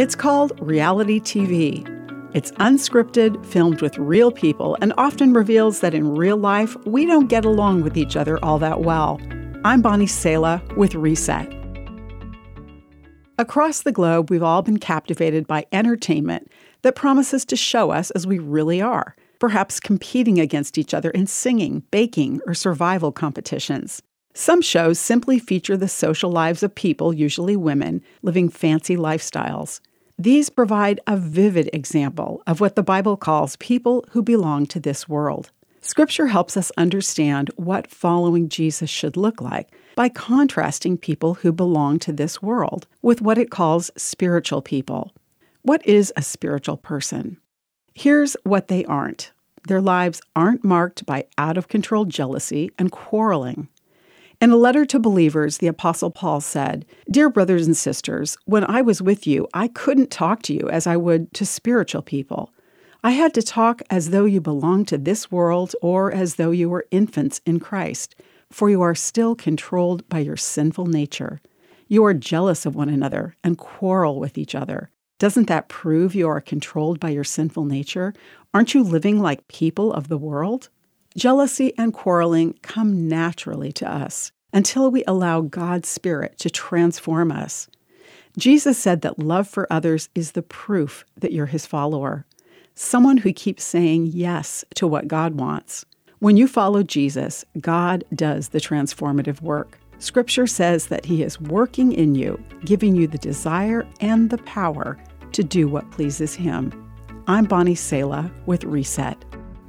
It's called reality TV. It's unscripted, filmed with real people, and often reveals that in real life, we don't get along with each other all that well. I'm Bonnie Sala with Reset. Across the globe, we've all been captivated by entertainment that promises to show us as we really are, perhaps competing against each other in singing, baking, or survival competitions. Some shows simply feature the social lives of people, usually women, living fancy lifestyles. These provide a vivid example of what the Bible calls people who belong to this world. Scripture helps us understand what following Jesus should look like by contrasting people who belong to this world with what it calls spiritual people. What is a spiritual person? Here's what they aren't their lives aren't marked by out of control jealousy and quarreling. In a letter to believers, the Apostle Paul said, Dear brothers and sisters, when I was with you, I couldn't talk to you as I would to spiritual people. I had to talk as though you belonged to this world or as though you were infants in Christ, for you are still controlled by your sinful nature. You are jealous of one another and quarrel with each other. Doesn't that prove you are controlled by your sinful nature? Aren't you living like people of the world? Jealousy and quarreling come naturally to us until we allow God's Spirit to transform us. Jesus said that love for others is the proof that you're his follower, someone who keeps saying yes to what God wants. When you follow Jesus, God does the transformative work. Scripture says that he is working in you, giving you the desire and the power to do what pleases him. I'm Bonnie Sala with Reset.